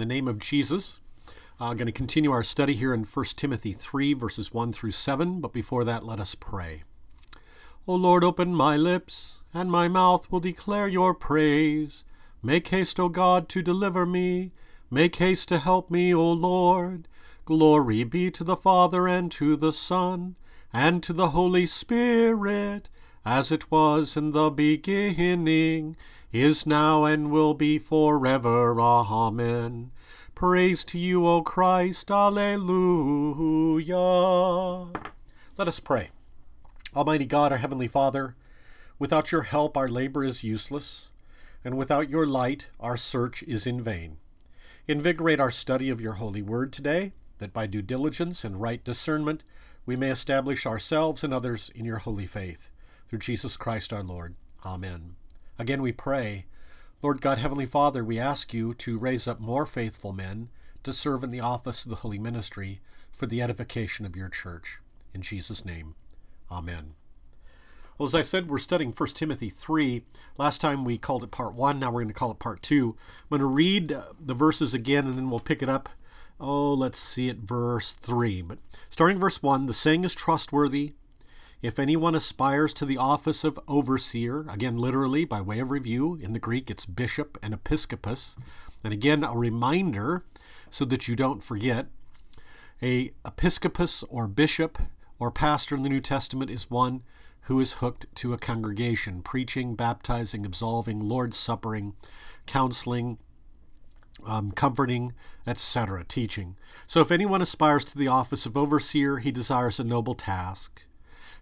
the name of Jesus. I'm uh, going to continue our study here in 1 Timothy 3, verses 1 through 7, but before that, let us pray. O Lord, open my lips, and my mouth will declare your praise. Make haste, O God, to deliver me. Make haste to help me, O Lord. Glory be to the Father, and to the Son, and to the Holy Spirit as it was in the beginning, is now, and will be forever. Amen. Praise to you, O Christ. Alleluia. Let us pray. Almighty God, our Heavenly Father, without your help our labor is useless, and without your light our search is in vain. Invigorate our study of your holy word today, that by due diligence and right discernment we may establish ourselves and others in your holy faith through Jesus Christ our Lord. Amen. Again we pray, Lord God, Heavenly Father, we ask you to raise up more faithful men to serve in the office of the holy ministry for the edification of your church. In Jesus' name, Amen. Well, as I said, we're studying 1 Timothy 3. Last time we called it part 1, now we're going to call it part 2. I'm going to read uh, the verses again and then we'll pick it up. Oh, let's see at verse 3. But starting verse 1, the saying is trustworthy if anyone aspires to the office of overseer, again, literally by way of review, in the Greek it's bishop and episcopus. And again, a reminder so that you don't forget a episcopus or bishop or pastor in the New Testament is one who is hooked to a congregation, preaching, baptizing, absolving, Lord's suppering, counseling, um, comforting, etc., teaching. So if anyone aspires to the office of overseer, he desires a noble task.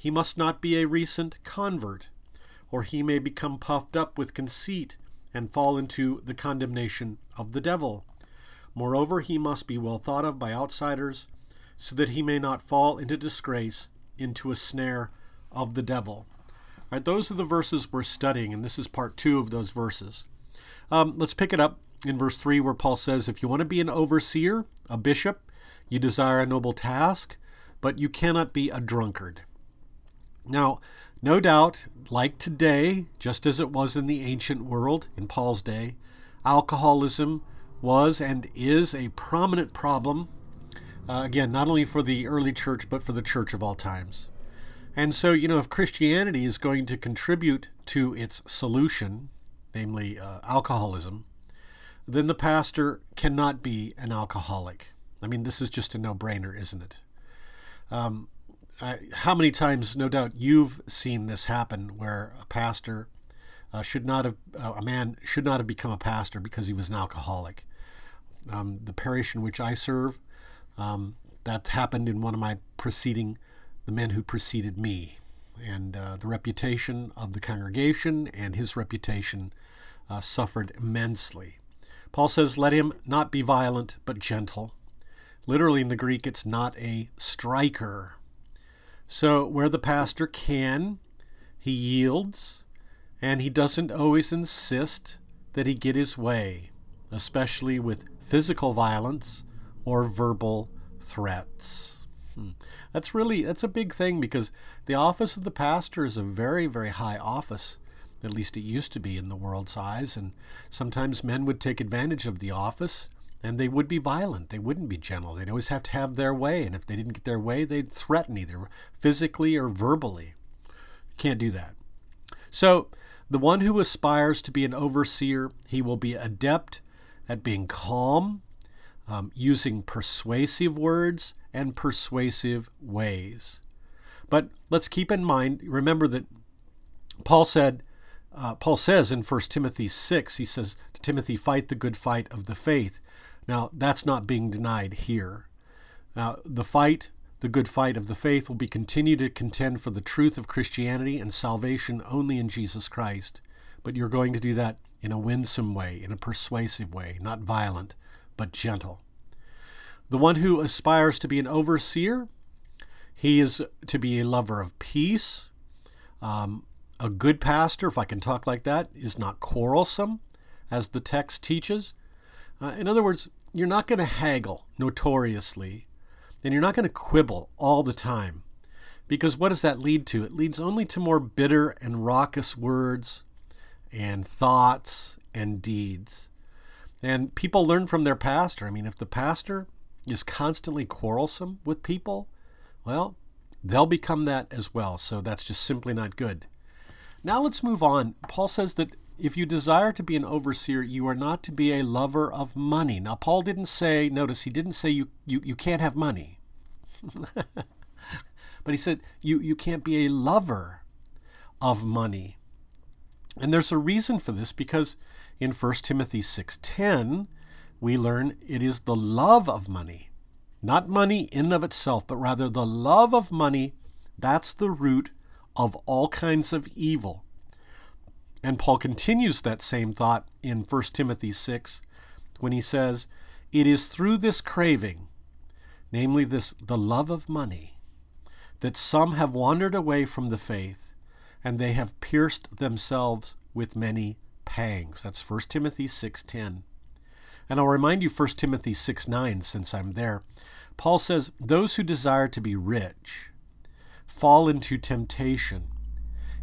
He must not be a recent convert, or he may become puffed up with conceit and fall into the condemnation of the devil. Moreover, he must be well thought of by outsiders, so that he may not fall into disgrace, into a snare of the devil. All right, those are the verses we're studying, and this is part two of those verses. Um, let's pick it up in verse 3, where Paul says, If you want to be an overseer, a bishop, you desire a noble task, but you cannot be a drunkard. Now, no doubt, like today, just as it was in the ancient world, in Paul's day, alcoholism was and is a prominent problem, uh, again, not only for the early church, but for the church of all times. And so, you know, if Christianity is going to contribute to its solution, namely uh, alcoholism, then the pastor cannot be an alcoholic. I mean, this is just a no brainer, isn't it? Um, How many times, no doubt, you've seen this happen where a pastor uh, should not have, uh, a man should not have become a pastor because he was an alcoholic. Um, the parish in which I serve, um, that happened in one of my preceding, the men who preceded me. And uh, the reputation of the congregation and his reputation uh, suffered immensely. Paul says, Let him not be violent, but gentle Literally in the Greek, it's not a striker. So, where the pastor can, he yields, and he doesn't always insist that he get his way, especially with physical violence or verbal threats. Hmm. That's really that's a big thing because the office of the pastor is a very very high office. At least it used to be in the world's eyes, and sometimes men would take advantage of the office and they would be violent. They wouldn't be gentle. They'd always have to have their way. And if they didn't get their way, they'd threaten either physically or verbally. Can't do that. So, the one who aspires to be an overseer, he will be adept at being calm, um, using persuasive words and persuasive ways. But let's keep in mind, remember that Paul said, uh, Paul says in 1 Timothy 6, he says to Timothy, fight the good fight of the faith. Now, that's not being denied here. Now, the fight, the good fight of the faith, will be continued to contend for the truth of Christianity and salvation only in Jesus Christ. But you're going to do that in a winsome way, in a persuasive way, not violent, but gentle. The one who aspires to be an overseer, he is to be a lover of peace. Um, a good pastor, if I can talk like that, is not quarrelsome, as the text teaches. Uh, in other words, you're not going to haggle notoriously, and you're not going to quibble all the time. Because what does that lead to? It leads only to more bitter and raucous words and thoughts and deeds. And people learn from their pastor. I mean, if the pastor is constantly quarrelsome with people, well, they'll become that as well. So that's just simply not good. Now let's move on. Paul says that if you desire to be an overseer, you are not to be a lover of money. Now, Paul didn't say, notice, he didn't say you, you, you can't have money. but he said you, you can't be a lover of money. And there's a reason for this because in 1 Timothy 6:10 we learn it is the love of money, not money in and of itself, but rather the love of money that's the root of all kinds of evil. And Paul continues that same thought in 1 Timothy 6 when he says, It is through this craving, namely this the love of money, that some have wandered away from the faith, and they have pierced themselves with many pangs. That's 1 Timothy 6:10. And I'll remind you 1 Timothy 6:9 since I'm there. Paul says, "Those who desire to be rich fall into temptation,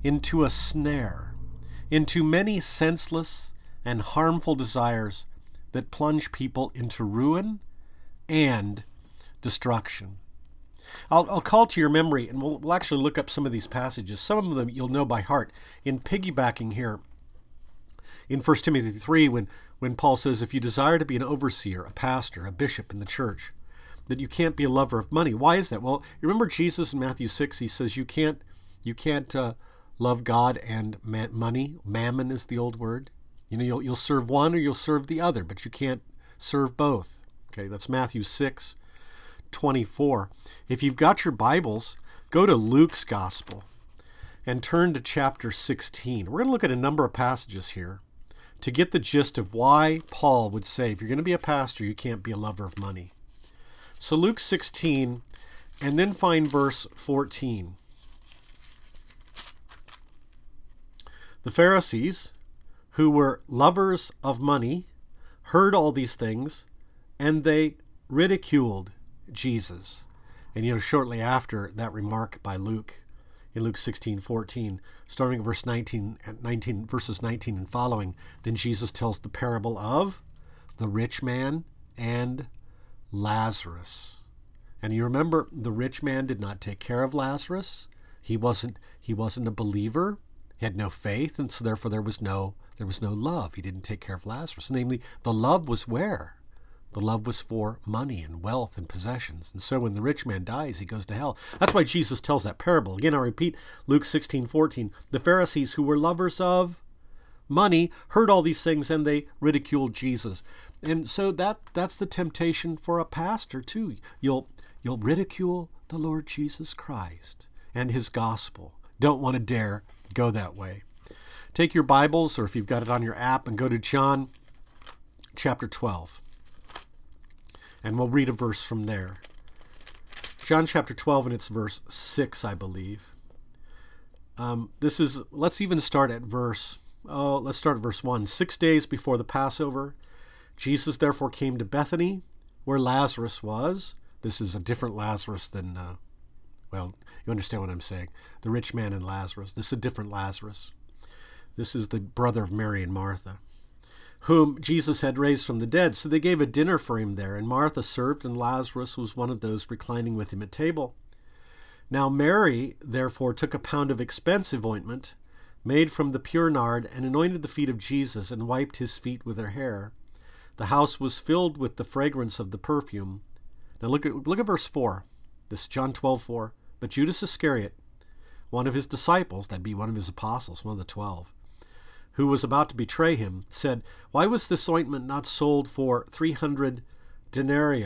into a snare, into many senseless and harmful desires that plunge people into ruin and destruction." I'll, I'll call to your memory, and we'll, we'll actually look up some of these passages. Some of them you'll know by heart. In piggybacking here, in 1 Timothy 3, when, when Paul says, If you desire to be an overseer, a pastor, a bishop in the church, that you can't be a lover of money. Why is that? Well, remember Jesus in Matthew 6, he says, You can't, you can't uh, love God and money. Mammon is the old word. You know, you'll, you'll serve one or you'll serve the other, but you can't serve both. Okay, that's Matthew 6, 24. If you've got your Bibles, go to Luke's Gospel and turn to chapter 16. We're going to look at a number of passages here to get the gist of why Paul would say if you're going to be a pastor, you can't be a lover of money. So, Luke 16, and then find verse 14. The Pharisees, who were lovers of money, heard all these things, and they ridiculed Jesus. And you know, shortly after that remark by Luke in Luke 16, 14, starting at verse 19, 19, verses 19 and following, then Jesus tells the parable of the rich man and Lazarus. And you remember the rich man did not take care of Lazarus. He wasn't he wasn't a believer. He had no faith, and so therefore there was no there was no love. He didn't take care of Lazarus. Namely, the love was where? The love was for money and wealth and possessions. And so when the rich man dies, he goes to hell. That's why Jesus tells that parable. Again, I repeat Luke 16 14. The Pharisees, who were lovers of money, heard all these things and they ridiculed Jesus. And so that that's the temptation for a pastor too. You'll you'll ridicule the Lord Jesus Christ and his gospel. Don't want to dare go that way. Take your Bibles or if you've got it on your app and go to John chapter 12 and we'll read a verse from there. John chapter 12 and it's verse 6, I believe. Um, this is, let's even start at verse, oh, let's start at verse 1. Six days before the Passover, Jesus therefore came to Bethany, where Lazarus was. This is a different Lazarus than, uh, well, you understand what I'm saying. The rich man and Lazarus. This is a different Lazarus. This is the brother of Mary and Martha whom Jesus had raised from the dead. So they gave a dinner for him there, and Martha served, and Lazarus was one of those reclining with him at table. Now Mary, therefore, took a pound of expensive ointment, made from the pure nard, and anointed the feet of Jesus, and wiped his feet with her hair. The house was filled with the fragrance of the perfume. Now look at look at verse four. This is John twelve four. But Judas Iscariot, one of his disciples, that be one of his apostles, one of the twelve, who was about to betray him, said, Why was this ointment not sold for 300 denarii?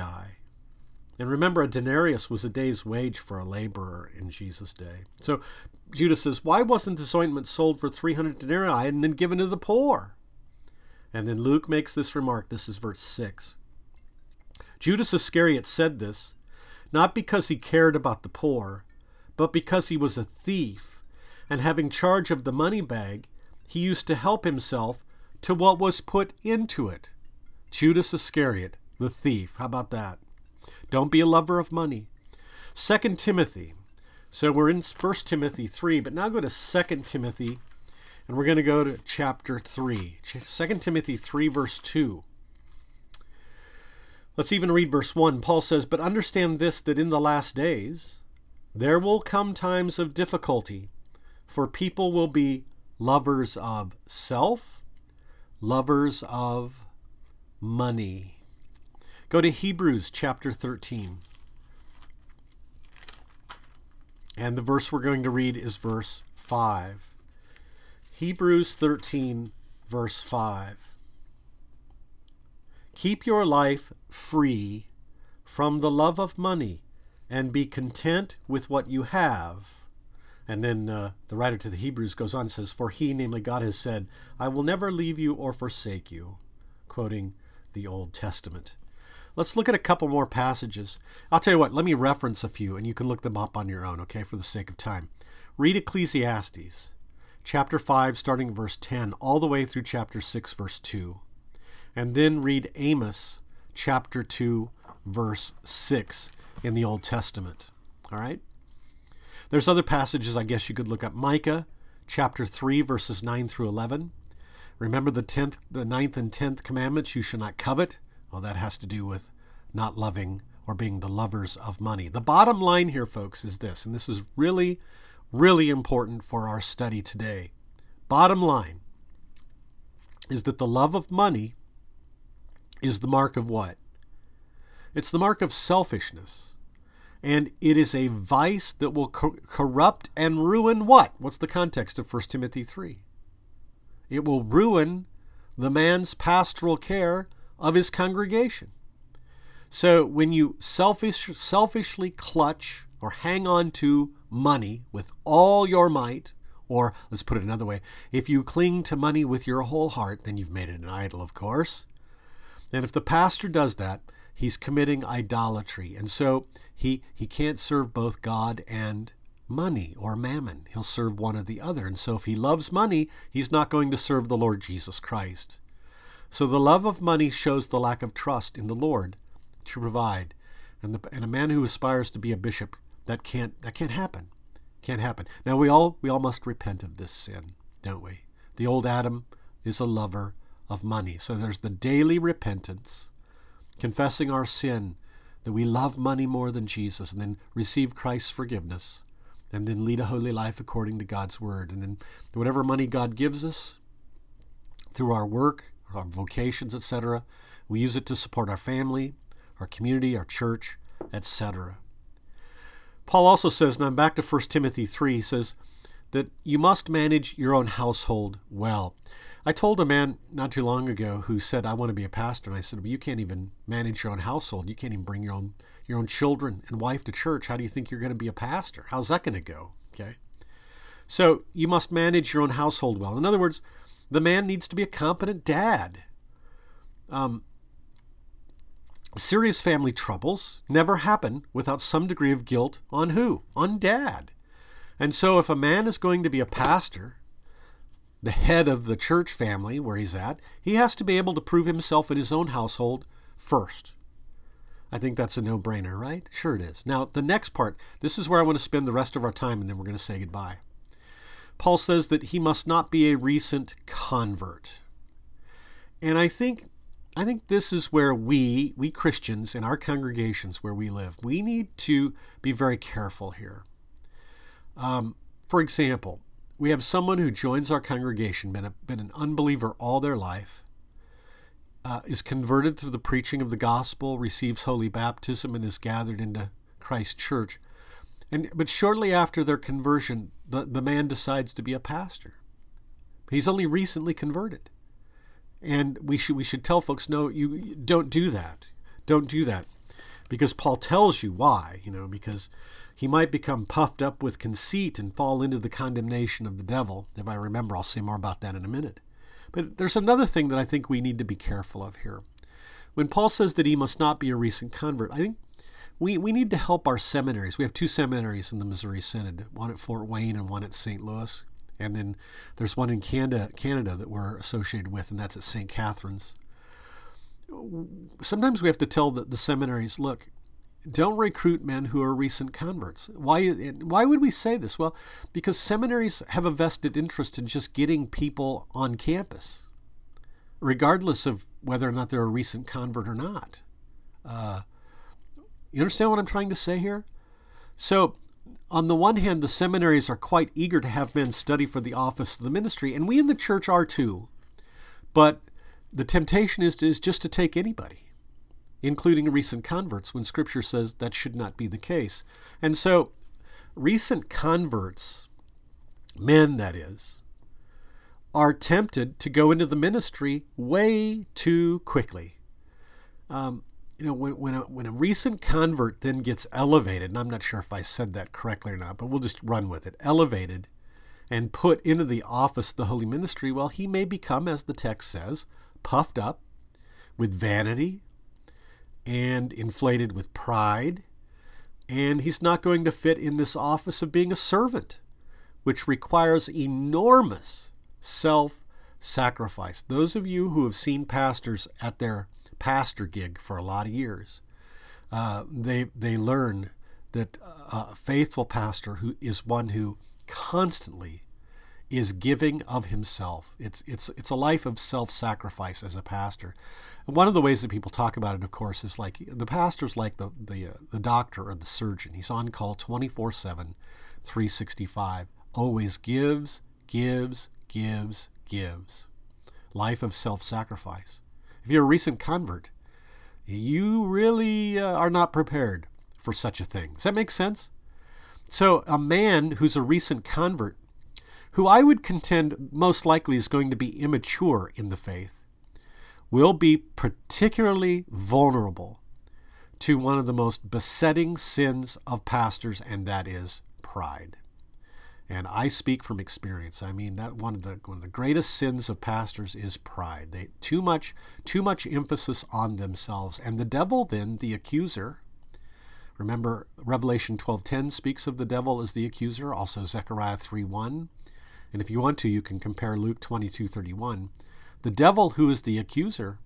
And remember, a denarius was a day's wage for a laborer in Jesus' day. So Judas says, Why wasn't this ointment sold for 300 denarii and then given to the poor? And then Luke makes this remark. This is verse 6. Judas Iscariot said this not because he cared about the poor, but because he was a thief, and having charge of the money bag, he used to help himself to what was put into it. Judas Iscariot, the thief. How about that? Don't be a lover of money. Second Timothy. So we're in First Timothy 3, but now go to Second Timothy, and we're going to go to chapter 3. Second Timothy 3, verse 2. Let's even read verse 1. Paul says, But understand this, that in the last days there will come times of difficulty, for people will be lovers of self, lovers of money. Go to Hebrews chapter 13. And the verse we're going to read is verse 5. Hebrews 13, verse 5. Keep your life free from the love of money and be content with what you have. And then uh, the writer to the Hebrews goes on and says, For he, namely God, has said, I will never leave you or forsake you, quoting the Old Testament. Let's look at a couple more passages. I'll tell you what, let me reference a few and you can look them up on your own, okay, for the sake of time. Read Ecclesiastes, chapter 5, starting verse 10, all the way through chapter 6, verse 2 and then read Amos chapter 2, verse 6 in the Old Testament. All right? There's other passages I guess you could look up. Micah chapter 3, verses 9 through 11. Remember the 10th, the ninth and 10th commandments, you shall not covet. Well, that has to do with not loving or being the lovers of money. The bottom line here, folks, is this, and this is really, really important for our study today. Bottom line is that the love of money is the mark of what? It's the mark of selfishness. And it is a vice that will co- corrupt and ruin what? What's the context of 1 Timothy 3? It will ruin the man's pastoral care of his congregation. So when you selfish, selfishly clutch or hang on to money with all your might, or let's put it another way, if you cling to money with your whole heart, then you've made it an idol, of course. And if the pastor does that, he's committing idolatry. And so he, he can't serve both God and money or mammon. He'll serve one or the other. And so if he loves money, he's not going to serve the Lord Jesus Christ. So the love of money shows the lack of trust in the Lord to provide. And, the, and a man who aspires to be a bishop, that can't that can't happen. Can't happen. Now we all we all must repent of this sin, don't we? The old Adam is a lover of money. So there's the daily repentance, confessing our sin, that we love money more than Jesus, and then receive Christ's forgiveness, and then lead a holy life according to God's word. And then whatever money God gives us through our work, our vocations, etc., we use it to support our family, our community, our church, etc. Paul also says, and I'm back to 1 Timothy 3, he says that you must manage your own household well. I told a man not too long ago who said, I want to be a pastor. And I said, Well, you can't even manage your own household. You can't even bring your own your own children and wife to church. How do you think you're going to be a pastor? How's that going to go? Okay. So you must manage your own household well. In other words, the man needs to be a competent dad. Um, serious family troubles never happen without some degree of guilt on who? On dad. And so if a man is going to be a pastor, the head of the church family where he's at, he has to be able to prove himself in his own household first. I think that's a no brainer, right? Sure it is. Now, the next part, this is where I want to spend the rest of our time, and then we're going to say goodbye. Paul says that he must not be a recent convert. And I think I think this is where we, we Christians in our congregations where we live, we need to be very careful here. Um, for example, we have someone who joins our congregation, been, a, been an unbeliever all their life, uh, is converted through the preaching of the gospel, receives holy baptism, and is gathered into Christ's church. And, but shortly after their conversion, the, the man decides to be a pastor. He's only recently converted. And we should, we should tell folks, no, you don't do that. Don't do that. Because Paul tells you why, you know, because he might become puffed up with conceit and fall into the condemnation of the devil. If I remember, I'll say more about that in a minute. But there's another thing that I think we need to be careful of here. When Paul says that he must not be a recent convert, I think we, we need to help our seminaries. We have two seminaries in the Missouri Synod, one at Fort Wayne and one at St. Louis. And then there's one in Canada, Canada that we're associated with, and that's at St. Catharines. Sometimes we have to tell the, the seminaries, look, don't recruit men who are recent converts. Why, why would we say this? Well, because seminaries have a vested interest in just getting people on campus, regardless of whether or not they're a recent convert or not. Uh, you understand what I'm trying to say here? So, on the one hand, the seminaries are quite eager to have men study for the office of the ministry, and we in the church are too. But the temptation is, is just to take anybody including recent converts, when Scripture says that should not be the case. And so, recent converts, men that is, are tempted to go into the ministry way too quickly. Um, you know, when, when, a, when a recent convert then gets elevated, and I'm not sure if I said that correctly or not, but we'll just run with it, elevated and put into the office of the holy ministry, well, he may become, as the text says, puffed up with vanity, and inflated with pride, and he's not going to fit in this office of being a servant, which requires enormous self sacrifice. Those of you who have seen pastors at their pastor gig for a lot of years, uh, they, they learn that a faithful pastor who is one who constantly is giving of himself. It's, it's, it's a life of self sacrifice as a pastor. And one of the ways that people talk about it, of course, is like the pastor's like the, the, uh, the doctor or the surgeon. He's on call 24 7, 365. Always gives, gives, gives, gives. Life of self sacrifice. If you're a recent convert, you really uh, are not prepared for such a thing. Does that make sense? So, a man who's a recent convert who I would contend most likely is going to be immature in the faith, will be particularly vulnerable to one of the most besetting sins of pastors, and that is pride. And I speak from experience. I mean that one of the one of the greatest sins of pastors is pride. They too much too much emphasis on themselves. And the devil then, the accuser, remember Revelation 12:10 speaks of the devil as the accuser, also Zechariah 3:1. And if you want to, you can compare Luke 22 31. The devil, who is the accuser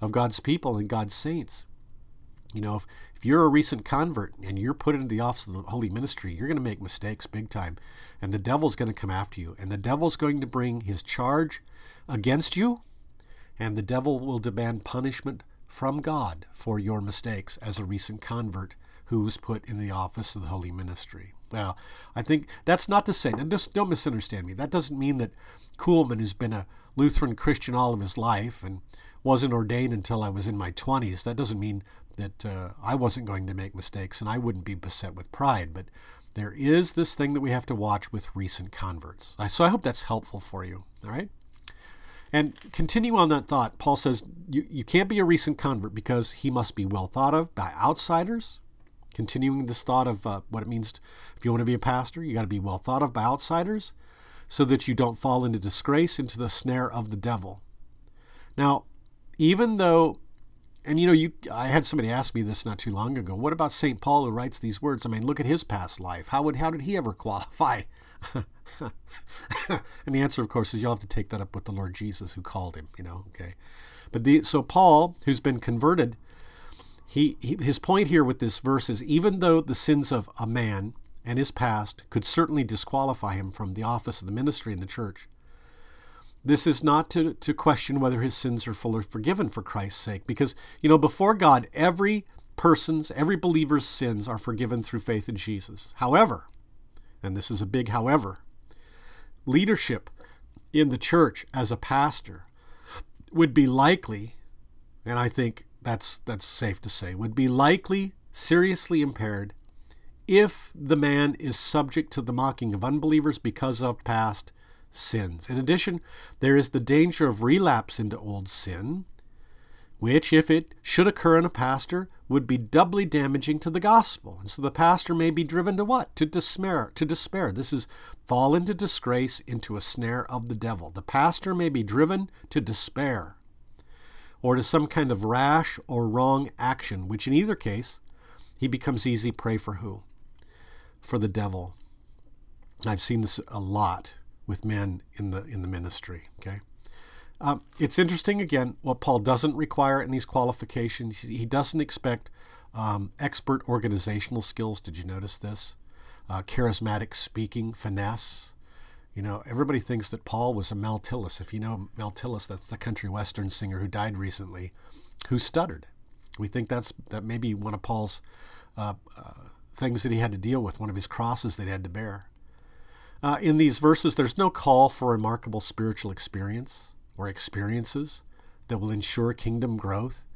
of God's people and God's saints, you know, if, if you're a recent convert and you're put into the office of the holy ministry, you're going to make mistakes big time. And the devil's going to come after you. And the devil's going to bring his charge against you. And the devil will demand punishment from God for your mistakes as a recent convert who was put in the office of the holy ministry. Now, I think that's not to say, just don't misunderstand me. That doesn't mean that Kuhlman, who's been a Lutheran Christian all of his life and wasn't ordained until I was in my 20s, that doesn't mean that uh, I wasn't going to make mistakes and I wouldn't be beset with pride. But there is this thing that we have to watch with recent converts. So I hope that's helpful for you. All right? And continue on that thought, Paul says you, you can't be a recent convert because he must be well thought of by outsiders, continuing this thought of uh, what it means to, if you want to be a pastor, you got to be well thought of by outsiders so that you don't fall into disgrace, into the snare of the devil. Now, even though, and you know, you I had somebody ask me this not too long ago. What about St. Paul who writes these words? I mean, look at his past life. How would how did he ever qualify? and the answer, of course, is you'll have to take that up with the Lord Jesus who called him. You know, okay. But the so Paul, who's been converted, he, he, his point here with this verse is even though the sins of a man and his past could certainly disqualify him from the office of the ministry in the church, this is not to, to question whether his sins are fully forgiven for Christ's sake. Because, you know, before God, every person's, every believer's sins are forgiven through faith in Jesus. However, and this is a big however, leadership in the church as a pastor would be likely, and I think that's that's safe to say, would be likely seriously impaired if the man is subject to the mocking of unbelievers because of past sins. In addition, there is the danger of relapse into old sin, which, if it should occur in a pastor, would be doubly damaging to the gospel. And so the pastor may be driven to what? To despair. To despair. This is fall into disgrace, into a snare of the devil. The pastor may be driven to despair or to some kind of rash or wrong action, which in either case, he becomes easy prey for who? For the devil. I've seen this a lot with men in the in the ministry. Okay, um, it's interesting again what Paul doesn't require in these qualifications. He doesn't expect um, expert organizational skills. Did you notice this? Uh, charismatic speaking, finesse. You know, everybody thinks that Paul was a Mel Tillis. If you know Mel Tillis, that's the country western singer who died recently, who stuttered. We think that's that may be one of Paul's uh, uh, things that he had to deal with, one of his crosses that he had to bear. Uh, in these verses, there's no call for remarkable spiritual experience or experiences that will ensure kingdom growth.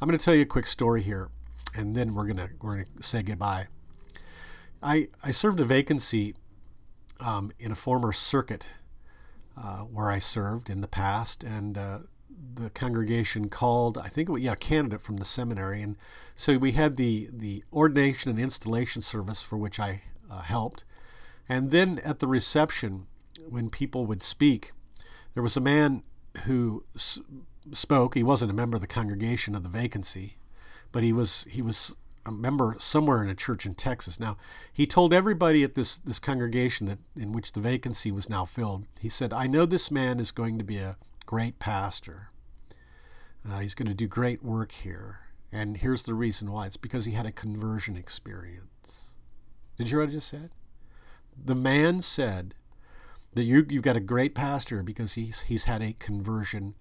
I'm going to tell you a quick story here, and then we're going to we're going to say goodbye. I I served a vacancy um, in a former circuit uh, where I served in the past, and uh, the congregation called I think was, yeah a candidate from the seminary, and so we had the the ordination and installation service for which I uh, helped, and then at the reception when people would speak, there was a man who s- spoke. He wasn't a member of the congregation of the vacancy, but he was he was a member somewhere in a church in Texas. Now he told everybody at this this congregation that in which the vacancy was now filled. He said, "I know this man is going to be a great pastor. Uh, he's going to do great work here." And here's the reason why. It's because he had a conversion experience. Did you hear what I just said? The man said that you, you've got a great pastor because he's, he's had a conversion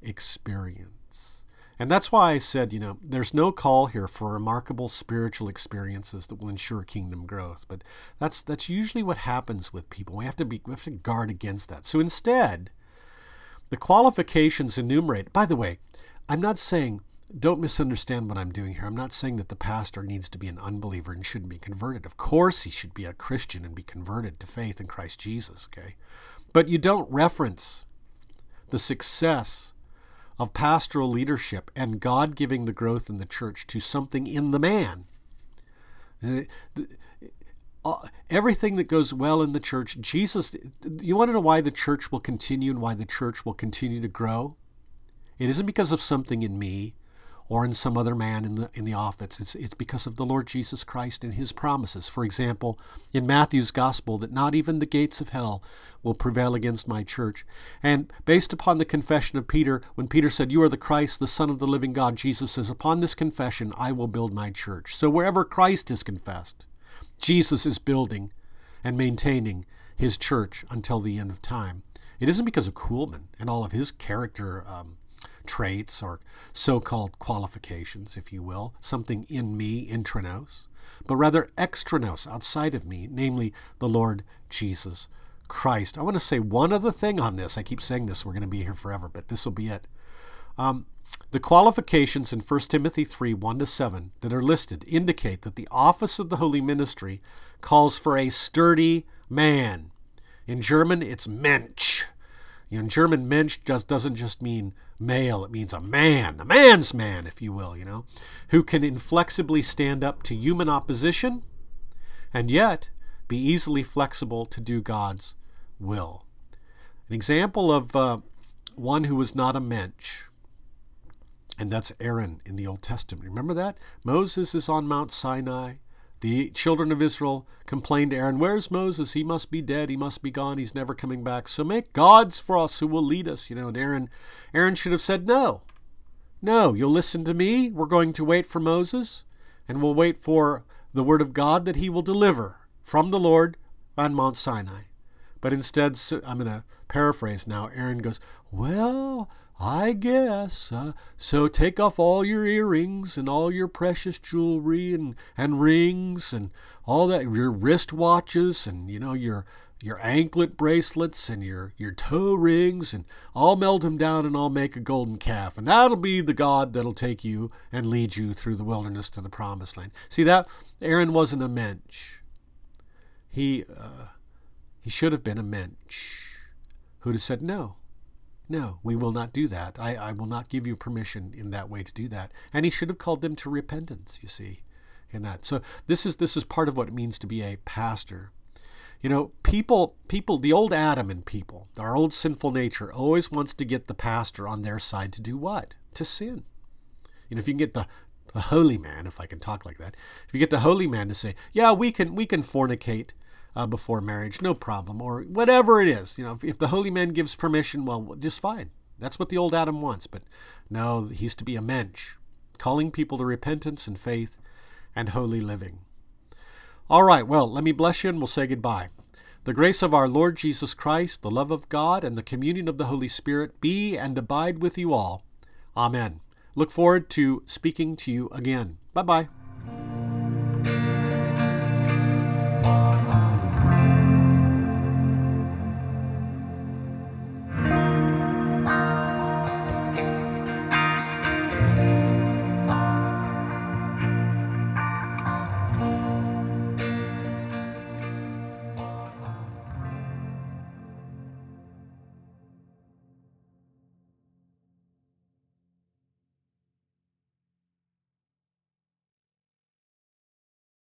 experience. And that's why I said, you know, there's no call here for remarkable spiritual experiences that will ensure kingdom growth. But that's that's usually what happens with people. We have to be we have to guard against that. So instead, the qualifications enumerate. By the way, I'm not saying don't misunderstand what I'm doing here. I'm not saying that the pastor needs to be an unbeliever and shouldn't be converted. Of course, he should be a Christian and be converted to faith in Christ Jesus, okay? But you don't reference the success of pastoral leadership and God giving the growth in the church to something in the man. Uh, everything that goes well in the church, Jesus, you want to know why the church will continue and why the church will continue to grow? It isn't because of something in me or in some other man in the in the office. It's it's because of the Lord Jesus Christ and his promises. For example, in Matthew's gospel that not even the gates of hell will prevail against my church. And based upon the confession of Peter, when Peter said, "You are the Christ, the Son of the living God," Jesus says, "Upon this confession I will build my church." So wherever Christ is confessed, Jesus is building and maintaining his church until the end of time. It isn't because of Kuhlman and all of his character um, traits or so called qualifications, if you will, something in me, intra nos, but rather extra nos, outside of me, namely the Lord Jesus Christ. I want to say one other thing on this. I keep saying this, we're going to be here forever, but this will be it. Um, the qualifications in 1 Timothy 3 1 to 7 that are listed indicate that the office of the holy ministry calls for a sturdy man. In German, it's Mensch. In German, Mensch just doesn't just mean male, it means a man, a man's man, if you will, you know, who can inflexibly stand up to human opposition and yet be easily flexible to do God's will. An example of uh, one who was not a mensch, and that's Aaron in the Old Testament. Remember that? Moses is on Mount Sinai. The children of Israel complained to Aaron, Where's Moses? He must be dead. He must be gone. He's never coming back. So make gods for us who will lead us. You know, and Aaron, Aaron should have said, No. No, you'll listen to me. We're going to wait for Moses, and we'll wait for the word of God that he will deliver from the Lord on Mount Sinai. But instead, I'm going to paraphrase now. Aaron goes, Well, I guess. Uh, so take off all your earrings and all your precious jewelry and, and rings and all that, your wristwatches and, you know, your your anklet bracelets and your, your toe rings and I'll melt them down and I'll make a golden calf. And that'll be the God that'll take you and lead you through the wilderness to the promised land. See that? Aaron wasn't a mensch. He, uh, he should have been a mensch who'd have said, no, No, we will not do that. I, I will not give you permission in that way to do that. And he should have called them to repentance, you see, in that. So this is this is part of what it means to be a pastor. You know, people people the old Adam in people, our old sinful nature always wants to get the pastor on their side to do what? To sin. You know, if you can get the the holy man, if I can talk like that, if you get the holy man to say, "Yeah, we can we can fornicate uh, before marriage, no problem," or whatever it is, you know, if, if the holy man gives permission, well, just fine. That's what the old Adam wants. But no, he's to be a mensch, calling people to repentance and faith and holy living. All right, well, let me bless you and we'll say goodbye. The grace of our Lord Jesus Christ, the love of God, and the communion of the Holy Spirit be and abide with you all. Amen. Look forward to speaking to you again. Bye bye.